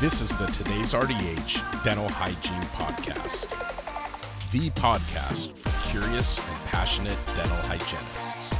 This is the Today's RDH Dental Hygiene Podcast, the podcast for curious and passionate dental hygienists.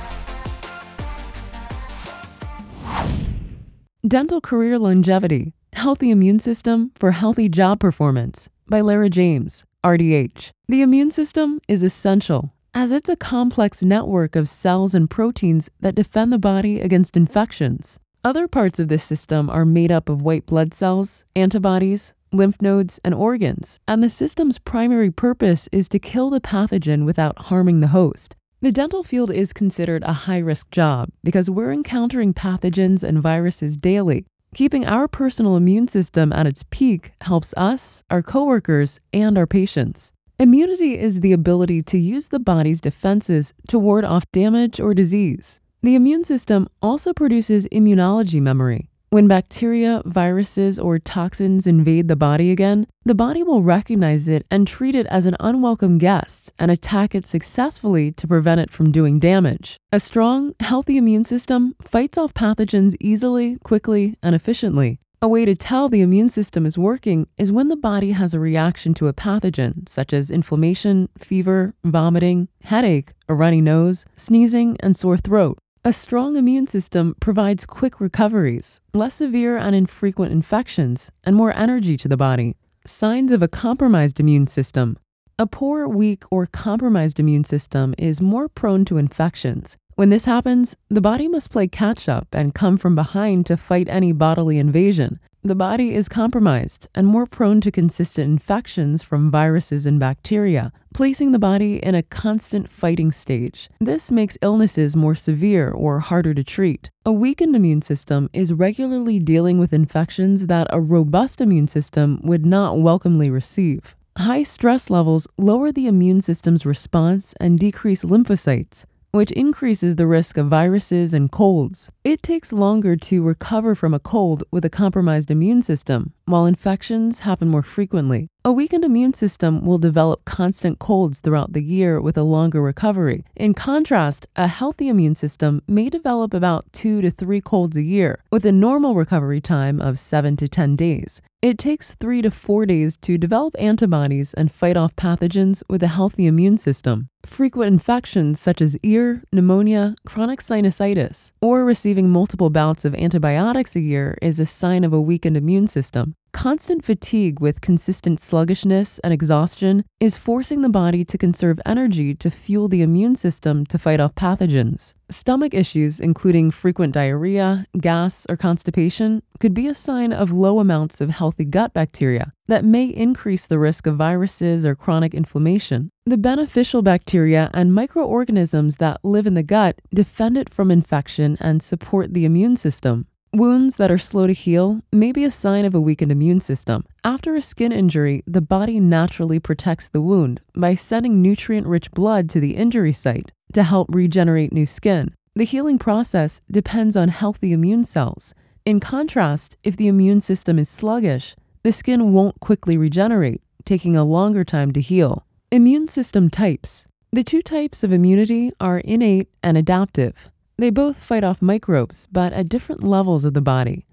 Dental Career Longevity Healthy Immune System for Healthy Job Performance by Lara James, RDH. The immune system is essential as it's a complex network of cells and proteins that defend the body against infections. Other parts of this system are made up of white blood cells, antibodies, lymph nodes, and organs, and the system's primary purpose is to kill the pathogen without harming the host. The dental field is considered a high risk job because we're encountering pathogens and viruses daily. Keeping our personal immune system at its peak helps us, our coworkers, and our patients. Immunity is the ability to use the body's defenses to ward off damage or disease. The immune system also produces immunology memory. When bacteria, viruses, or toxins invade the body again, the body will recognize it and treat it as an unwelcome guest and attack it successfully to prevent it from doing damage. A strong, healthy immune system fights off pathogens easily, quickly, and efficiently. A way to tell the immune system is working is when the body has a reaction to a pathogen, such as inflammation, fever, vomiting, headache, a runny nose, sneezing, and sore throat. A strong immune system provides quick recoveries, less severe and infrequent infections, and more energy to the body. Signs of a compromised immune system. A poor, weak, or compromised immune system is more prone to infections. When this happens, the body must play catch up and come from behind to fight any bodily invasion. The body is compromised and more prone to consistent infections from viruses and bacteria, placing the body in a constant fighting stage. This makes illnesses more severe or harder to treat. A weakened immune system is regularly dealing with infections that a robust immune system would not welcomely receive. High stress levels lower the immune system's response and decrease lymphocytes which increases the risk of viruses and colds. It takes longer to recover from a cold with a compromised immune system, while infections happen more frequently. A weakened immune system will develop constant colds throughout the year with a longer recovery. In contrast, a healthy immune system may develop about two to three colds a year, with a normal recovery time of seven to 10 days. It takes three to four days to develop antibodies and fight off pathogens with a healthy immune system. Frequent infections such as ear, pneumonia, chronic sinusitis, or receiving multiple bouts of antibiotics a year is a sign of a weakened immune system. Constant fatigue with consistent sluggishness and exhaustion is forcing the body to conserve energy to fuel the immune system to fight off pathogens. Stomach issues, including frequent diarrhea, gas, or constipation, could be a sign of low amounts of healthy gut bacteria that may increase the risk of viruses or chronic inflammation. The beneficial bacteria and microorganisms that live in the gut defend it from infection and support the immune system. Wounds that are slow to heal may be a sign of a weakened immune system. After a skin injury, the body naturally protects the wound by sending nutrient rich blood to the injury site to help regenerate new skin. The healing process depends on healthy immune cells. In contrast, if the immune system is sluggish, the skin won't quickly regenerate, taking a longer time to heal. Immune system types. The two types of immunity are innate and adaptive. They both fight off microbes, but at different levels of the body.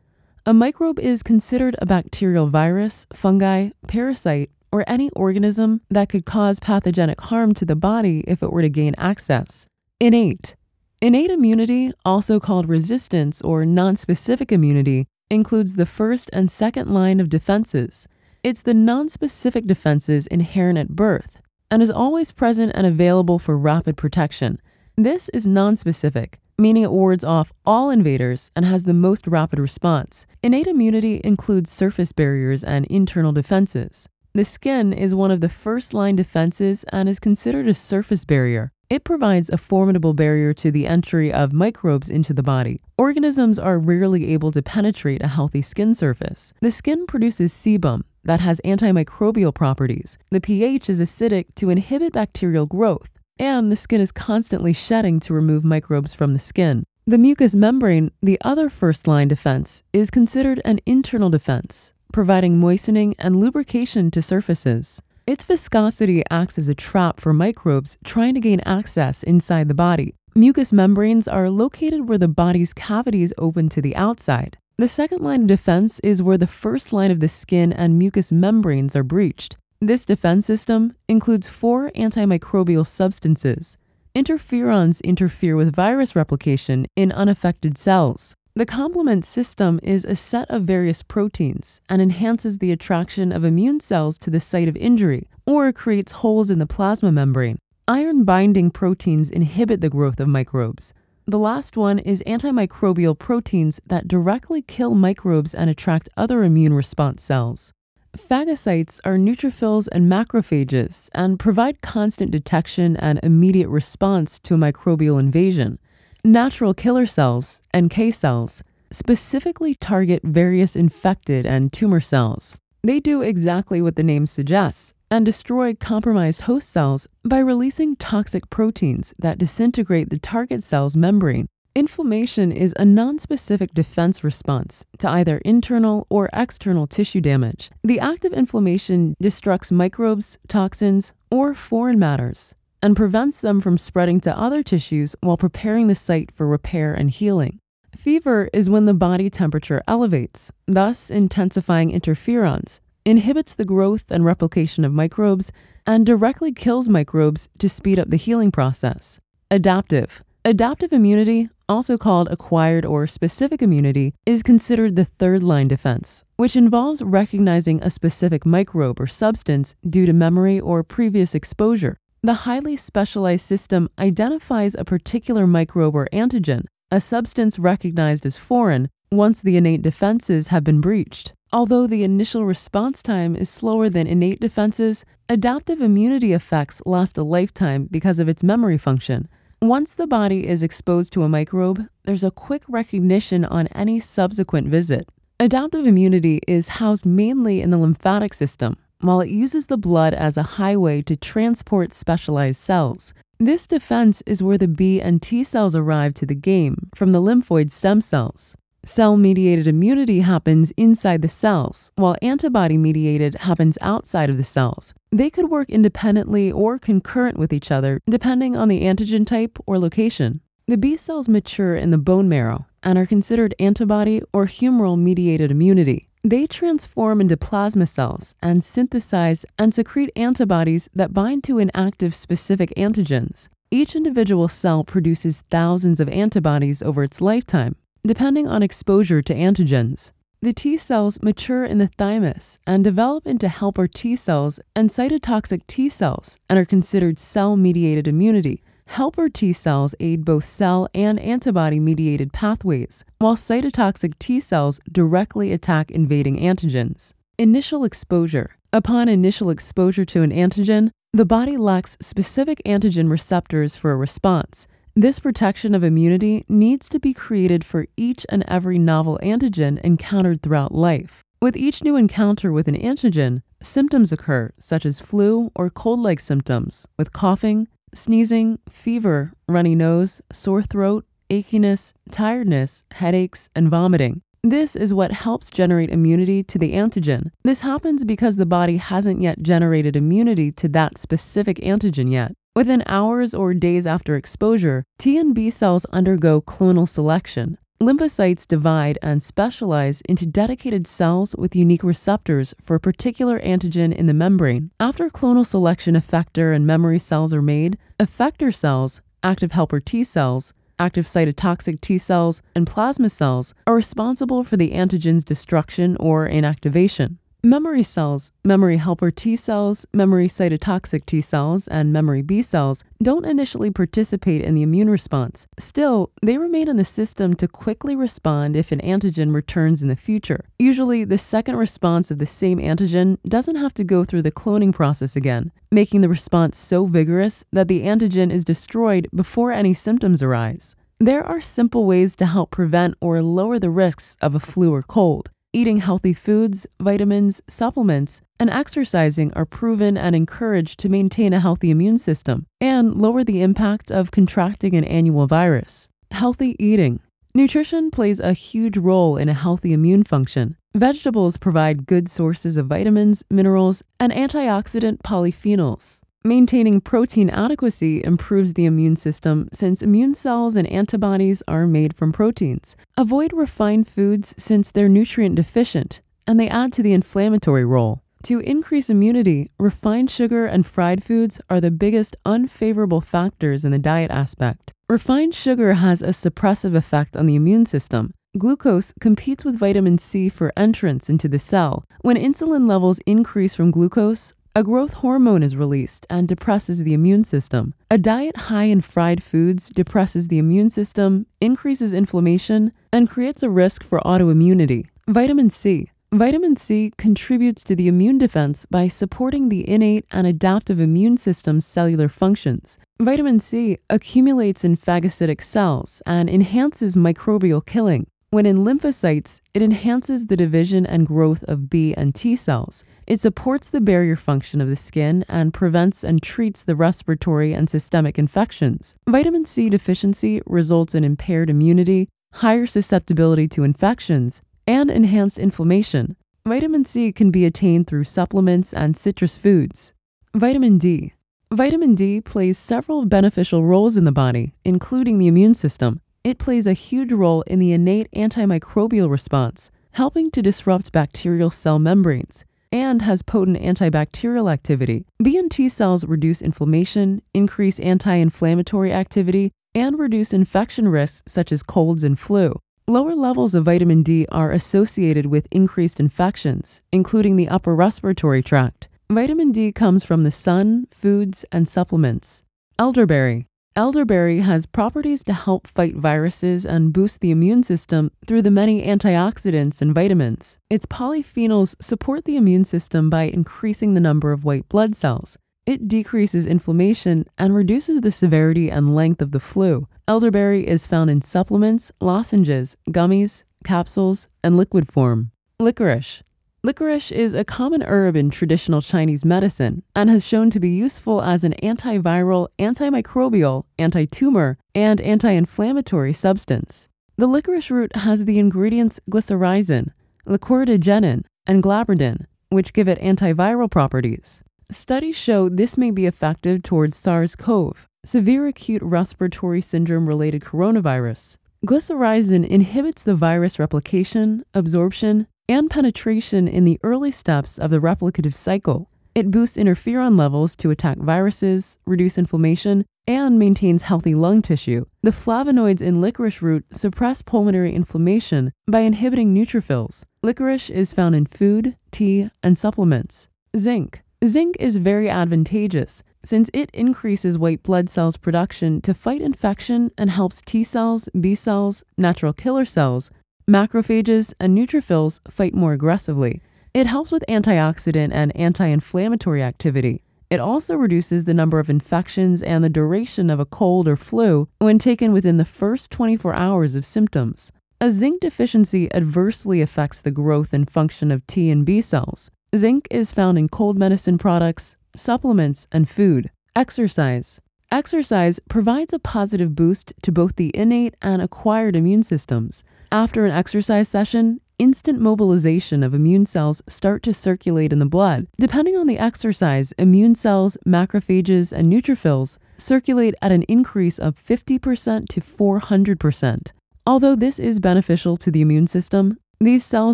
A microbe is considered a bacterial virus, fungi, parasite, or any organism that could cause pathogenic harm to the body if it were to gain access. Innate. Innate immunity, also called resistance or nonspecific immunity, includes the first and second line of defenses. It's the nonspecific defenses inherent at birth and is always present and available for rapid protection. This is nonspecific meaning it wards off all invaders and has the most rapid response. Innate immunity includes surface barriers and internal defenses. The skin is one of the first line defenses and is considered a surface barrier. It provides a formidable barrier to the entry of microbes into the body. Organisms are rarely able to penetrate a healthy skin surface. The skin produces sebum that has antimicrobial properties. The pH is acidic to inhibit bacterial growth and the skin is constantly shedding to remove microbes from the skin. The mucous membrane, the other first line defense, is considered an internal defense, providing moistening and lubrication to surfaces. Its viscosity acts as a trap for microbes trying to gain access inside the body. Mucous membranes are located where the body's cavities open to the outside. The second line of defense is where the first line of the skin and mucous membranes are breached. This defense system includes four antimicrobial substances. Interferons interfere with virus replication in unaffected cells. The complement system is a set of various proteins and enhances the attraction of immune cells to the site of injury or creates holes in the plasma membrane. Iron binding proteins inhibit the growth of microbes. The last one is antimicrobial proteins that directly kill microbes and attract other immune response cells. Phagocytes are neutrophils and macrophages and provide constant detection and immediate response to a microbial invasion. Natural killer cells, NK cells, specifically target various infected and tumor cells. They do exactly what the name suggests and destroy compromised host cells by releasing toxic proteins that disintegrate the target cell's membrane. Inflammation is a nonspecific defense response to either internal or external tissue damage. The act of inflammation destructs microbes, toxins, or foreign matters and prevents them from spreading to other tissues while preparing the site for repair and healing. Fever is when the body temperature elevates, thus intensifying interferons, inhibits the growth and replication of microbes, and directly kills microbes to speed up the healing process. Adaptive. Adaptive immunity, also called acquired or specific immunity, is considered the third line defense, which involves recognizing a specific microbe or substance due to memory or previous exposure. The highly specialized system identifies a particular microbe or antigen, a substance recognized as foreign, once the innate defenses have been breached. Although the initial response time is slower than innate defenses, adaptive immunity effects last a lifetime because of its memory function. Once the body is exposed to a microbe, there's a quick recognition on any subsequent visit. Adaptive immunity is housed mainly in the lymphatic system, while it uses the blood as a highway to transport specialized cells. This defense is where the B and T cells arrive to the game from the lymphoid stem cells. Cell mediated immunity happens inside the cells, while antibody mediated happens outside of the cells. They could work independently or concurrent with each other, depending on the antigen type or location. The B cells mature in the bone marrow and are considered antibody or humoral mediated immunity. They transform into plasma cells and synthesize and secrete antibodies that bind to inactive specific antigens. Each individual cell produces thousands of antibodies over its lifetime, depending on exposure to antigens. The T cells mature in the thymus and develop into helper T cells and cytotoxic T cells and are considered cell mediated immunity. Helper T cells aid both cell and antibody mediated pathways, while cytotoxic T cells directly attack invading antigens. Initial exposure. Upon initial exposure to an antigen, the body lacks specific antigen receptors for a response, this protection of immunity needs to be created for each and every novel antigen encountered throughout life. With each new encounter with an antigen, symptoms occur, such as flu or cold like symptoms, with coughing, sneezing, fever, runny nose, sore throat, achiness, tiredness, headaches, and vomiting. This is what helps generate immunity to the antigen. This happens because the body hasn't yet generated immunity to that specific antigen yet. Within hours or days after exposure, T and B cells undergo clonal selection. Lymphocytes divide and specialize into dedicated cells with unique receptors for a particular antigen in the membrane. After clonal selection, effector and memory cells are made, effector cells, active helper T cells, active cytotoxic T cells, and plasma cells are responsible for the antigen's destruction or inactivation. Memory cells, memory helper T cells, memory cytotoxic T cells, and memory B cells don't initially participate in the immune response. Still, they remain in the system to quickly respond if an antigen returns in the future. Usually, the second response of the same antigen doesn't have to go through the cloning process again, making the response so vigorous that the antigen is destroyed before any symptoms arise. There are simple ways to help prevent or lower the risks of a flu or cold. Eating healthy foods, vitamins, supplements, and exercising are proven and encouraged to maintain a healthy immune system and lower the impact of contracting an annual virus. Healthy eating. Nutrition plays a huge role in a healthy immune function. Vegetables provide good sources of vitamins, minerals, and antioxidant polyphenols. Maintaining protein adequacy improves the immune system since immune cells and antibodies are made from proteins. Avoid refined foods since they're nutrient deficient and they add to the inflammatory role. To increase immunity, refined sugar and fried foods are the biggest unfavorable factors in the diet aspect. Refined sugar has a suppressive effect on the immune system. Glucose competes with vitamin C for entrance into the cell. When insulin levels increase from glucose, a growth hormone is released and depresses the immune system. A diet high in fried foods depresses the immune system, increases inflammation, and creates a risk for autoimmunity. Vitamin C. Vitamin C contributes to the immune defense by supporting the innate and adaptive immune system's cellular functions. Vitamin C accumulates in phagocytic cells and enhances microbial killing. When in lymphocytes, it enhances the division and growth of B and T cells. It supports the barrier function of the skin and prevents and treats the respiratory and systemic infections. Vitamin C deficiency results in impaired immunity, higher susceptibility to infections, and enhanced inflammation. Vitamin C can be attained through supplements and citrus foods. Vitamin D. Vitamin D plays several beneficial roles in the body, including the immune system. It plays a huge role in the innate antimicrobial response, helping to disrupt bacterial cell membranes, and has potent antibacterial activity. B and T cells reduce inflammation, increase anti inflammatory activity, and reduce infection risks such as colds and flu. Lower levels of vitamin D are associated with increased infections, including the upper respiratory tract. Vitamin D comes from the sun, foods, and supplements. Elderberry. Elderberry has properties to help fight viruses and boost the immune system through the many antioxidants and vitamins. Its polyphenols support the immune system by increasing the number of white blood cells. It decreases inflammation and reduces the severity and length of the flu. Elderberry is found in supplements, lozenges, gummies, capsules, and liquid form. Licorice. Licorice is a common herb in traditional Chinese medicine and has shown to be useful as an antiviral, antimicrobial, anti tumor, and anti inflammatory substance. The licorice root has the ingredients glycyrrhizin, liquiritigenin, and glabridin, which give it antiviral properties. Studies show this may be effective towards SARS CoV, severe acute respiratory syndrome related coronavirus. Glycyrrhizin inhibits the virus replication, absorption, and penetration in the early steps of the replicative cycle. It boosts interferon levels to attack viruses, reduce inflammation, and maintains healthy lung tissue. The flavonoids in licorice root suppress pulmonary inflammation by inhibiting neutrophils. Licorice is found in food, tea, and supplements. Zinc. Zinc is very advantageous since it increases white blood cells production to fight infection and helps T cells, B cells, natural killer cells, macrophages, and neutrophils fight more aggressively. It helps with antioxidant and anti inflammatory activity. It also reduces the number of infections and the duration of a cold or flu when taken within the first 24 hours of symptoms. A zinc deficiency adversely affects the growth and function of T and B cells. Zinc is found in cold medicine products, supplements, and food. Exercise. Exercise provides a positive boost to both the innate and acquired immune systems. After an exercise session, instant mobilization of immune cells start to circulate in the blood. Depending on the exercise, immune cells, macrophages, and neutrophils circulate at an increase of 50% to 400%. Although this is beneficial to the immune system, these cell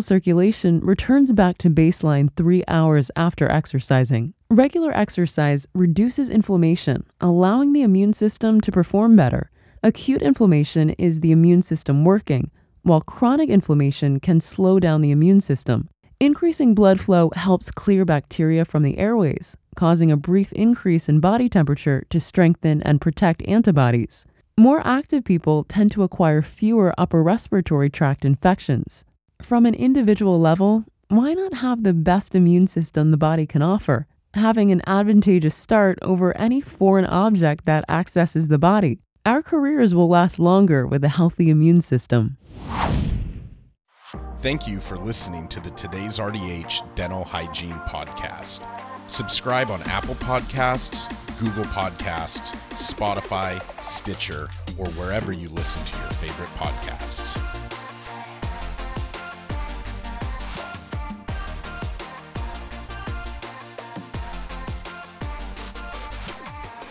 circulation returns back to baseline three hours after exercising. Regular exercise reduces inflammation, allowing the immune system to perform better. Acute inflammation is the immune system working, while chronic inflammation can slow down the immune system. Increasing blood flow helps clear bacteria from the airways, causing a brief increase in body temperature to strengthen and protect antibodies. More active people tend to acquire fewer upper respiratory tract infections. From an individual level, why not have the best immune system the body can offer, having an advantageous start over any foreign object that accesses the body? Our careers will last longer with a healthy immune system. Thank you for listening to the Today's RDH Dental Hygiene Podcast. Subscribe on Apple Podcasts, Google Podcasts, Spotify, Stitcher, or wherever you listen to your favorite podcasts.